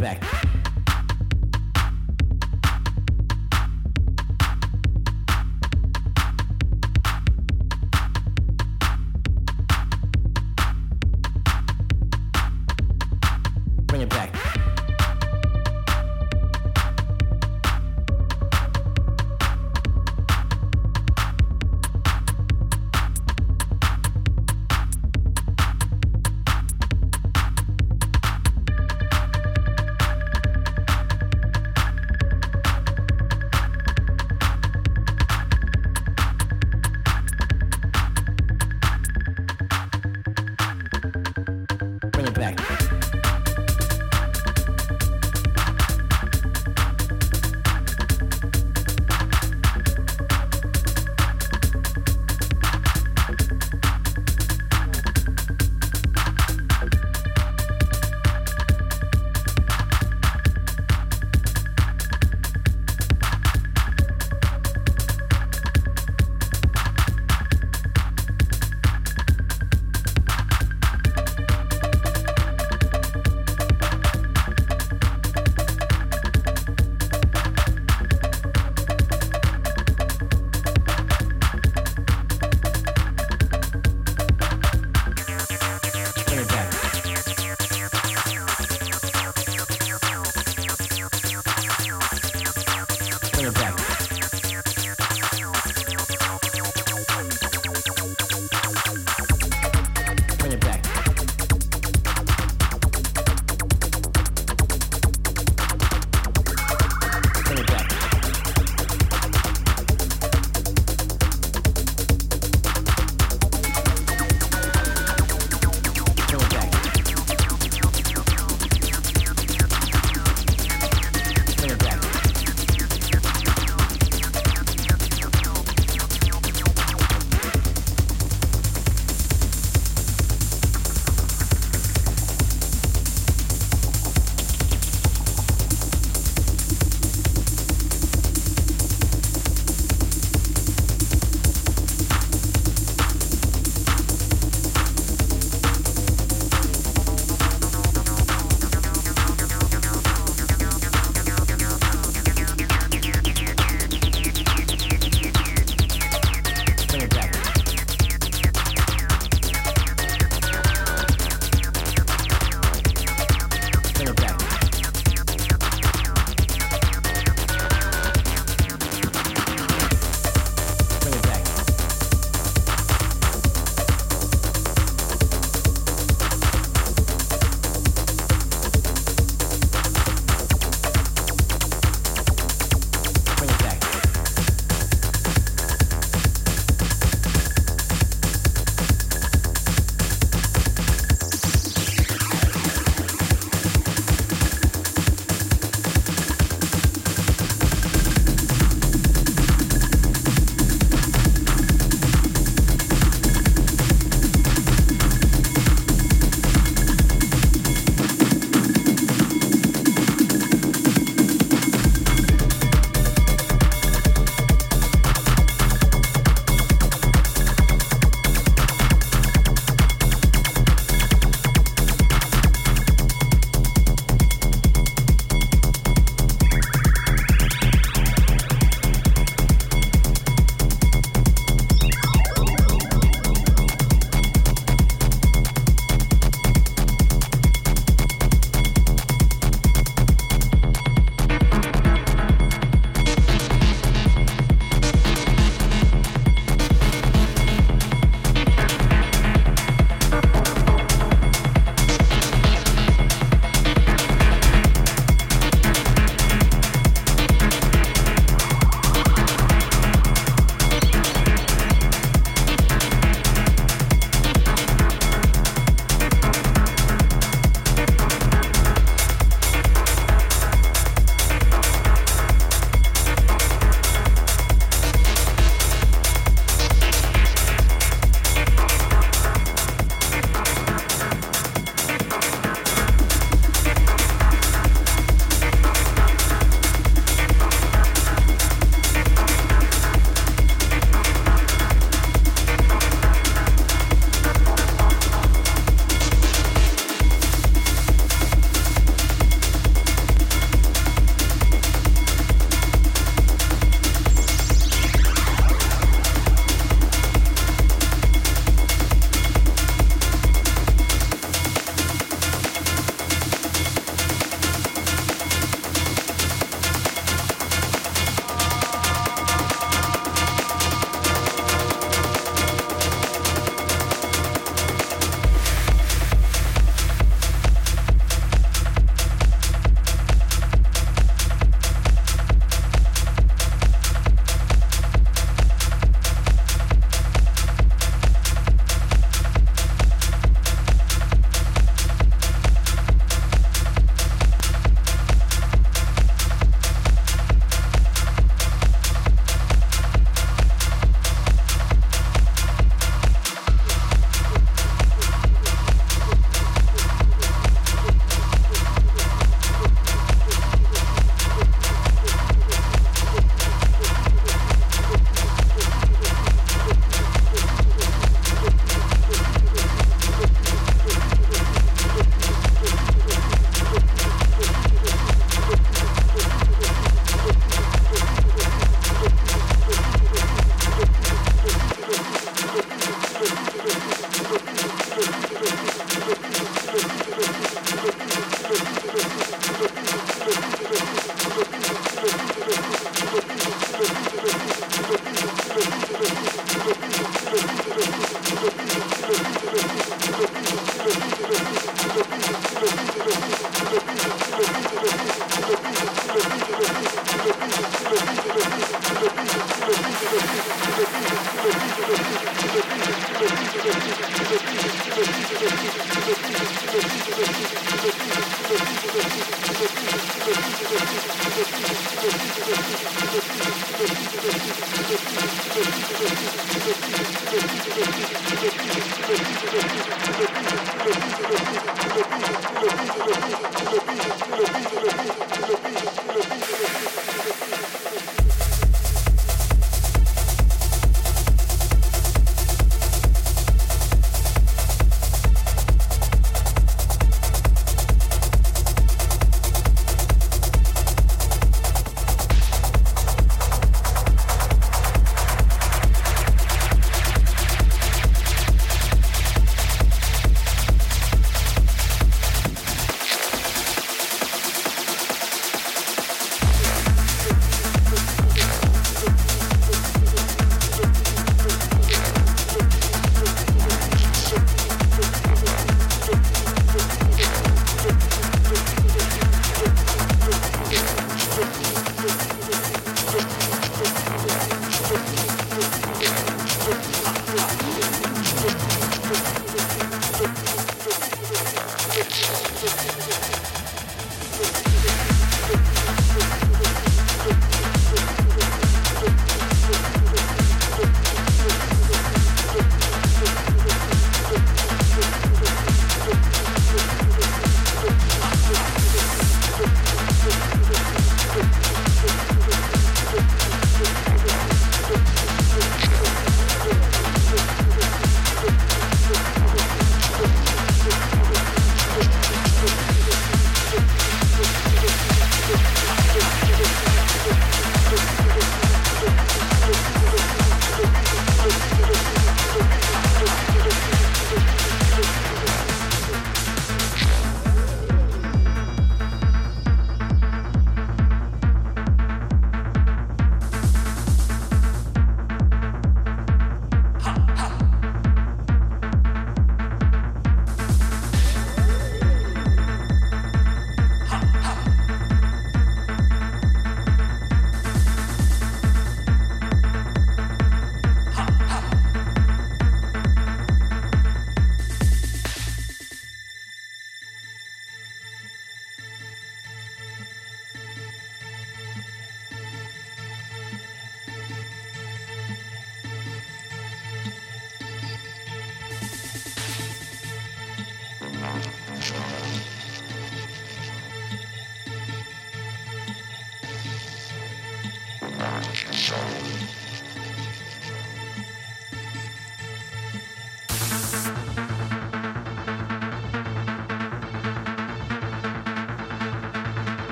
back.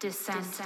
Dissent.